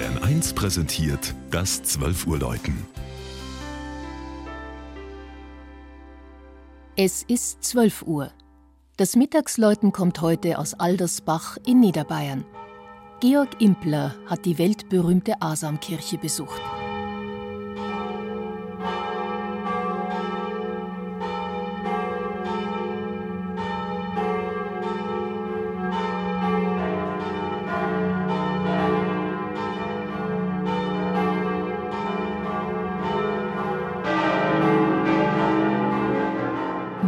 Bayern 1 präsentiert das 12 Uhr Läuten. Es ist 12 Uhr. Das Mittagsläuten kommt heute aus Aldersbach in Niederbayern. Georg Impler hat die weltberühmte Asamkirche besucht.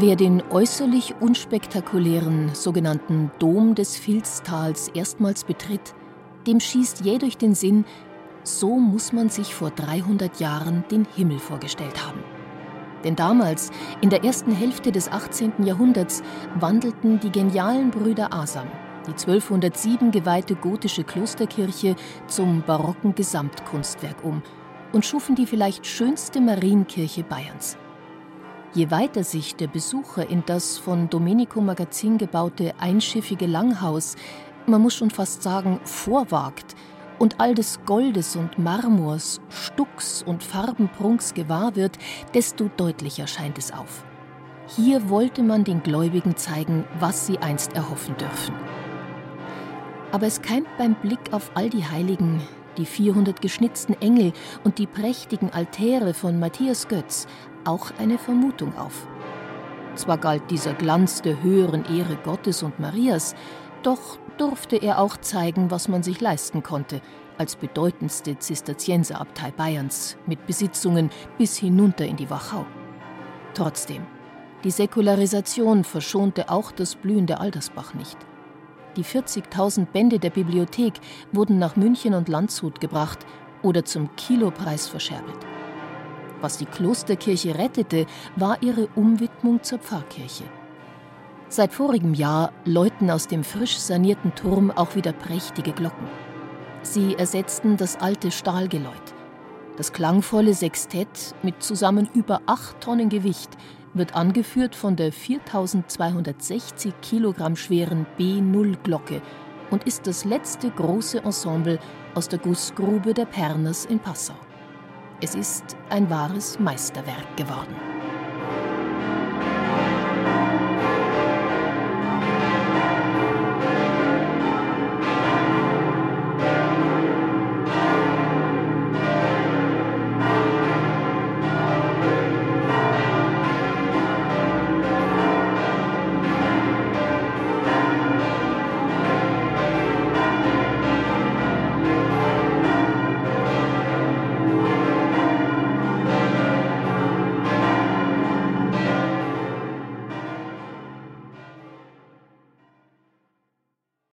Wer den äußerlich unspektakulären sogenannten Dom des Filztals erstmals betritt, dem schießt jäh durch den Sinn, so muss man sich vor 300 Jahren den Himmel vorgestellt haben. Denn damals, in der ersten Hälfte des 18. Jahrhunderts, wandelten die genialen Brüder Asam die 1207 geweihte gotische Klosterkirche zum barocken Gesamtkunstwerk um und schufen die vielleicht schönste Marienkirche Bayerns. Je weiter sich der Besucher in das von Domenico Magazin gebaute einschiffige Langhaus, man muss schon fast sagen, vorwagt und all des Goldes und Marmors, Stucks und Farbenprunks gewahr wird, desto deutlicher scheint es auf. Hier wollte man den Gläubigen zeigen, was sie einst erhoffen dürfen. Aber es keimt beim Blick auf all die Heiligen, die 400 geschnitzten Engel und die prächtigen Altäre von Matthias Götz auch eine Vermutung auf. Zwar galt dieser Glanz der höheren Ehre Gottes und Marias, doch durfte er auch zeigen, was man sich leisten konnte, als bedeutendste Zisterzienserabtei Bayerns mit Besitzungen bis hinunter in die Wachau. Trotzdem, die Säkularisation verschonte auch das blühende Aldersbach nicht. Die 40.000 Bände der Bibliothek wurden nach München und Landshut gebracht oder zum Kilopreis verscherbelt. Was die Klosterkirche rettete, war ihre Umwidmung zur Pfarrkirche. Seit vorigem Jahr läuten aus dem frisch sanierten Turm auch wieder prächtige Glocken. Sie ersetzten das alte Stahlgeläut. Das klangvolle Sextett mit zusammen über acht Tonnen Gewicht wird angeführt von der 4260 Kilogramm schweren B0-Glocke und ist das letzte große Ensemble aus der Gussgrube der Perners in Passau. Es ist ein wahres Meisterwerk geworden.